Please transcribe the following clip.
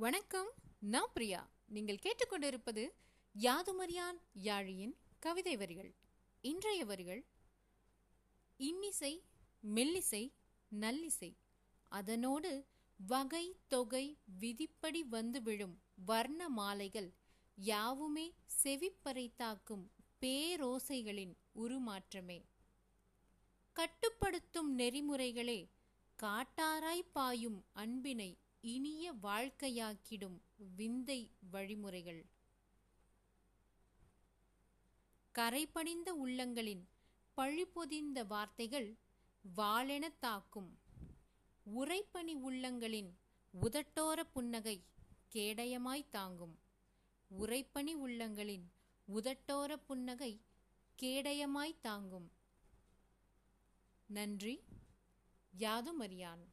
வணக்கம் நான் பிரியா. நீங்கள் கேட்டுக்கொண்டிருப்பது யாதுமரியான் யாழியின் கவிதை வரிகள். இன்றைய வரிகள் இன்னிசை மெல்லிசை நல்லிசை. அதனோடு வகை தொகை விதிப்படி வந்து விழும் வர்ண மாலைகள் யாவுமே செவிப்பறை தாக்கும் பேரோசைகளின் உருமாற்றமே. கட்டுப்படுத்தும் நெறிமுறைகளே காட்டாராய் பாயும் அன்பினை இனிய வாழ்க்கையாக்கிடும் விந்தை வழிமுறைகள். கரைபடிந்த உள்ளங்களின் பழிபொதிந்த வார்த்தைகள் வாளெனத் தாக்கும். உரைப்பணி உள்ளங்களின் உதட்டோர புன்னகை கேடயமாய் தாங்கும். உரைப்பணி உள்ளங்களின் உதட்டோர புன்னகை கேடயமாய் தாங்கும். நன்றி யாதுமரியான்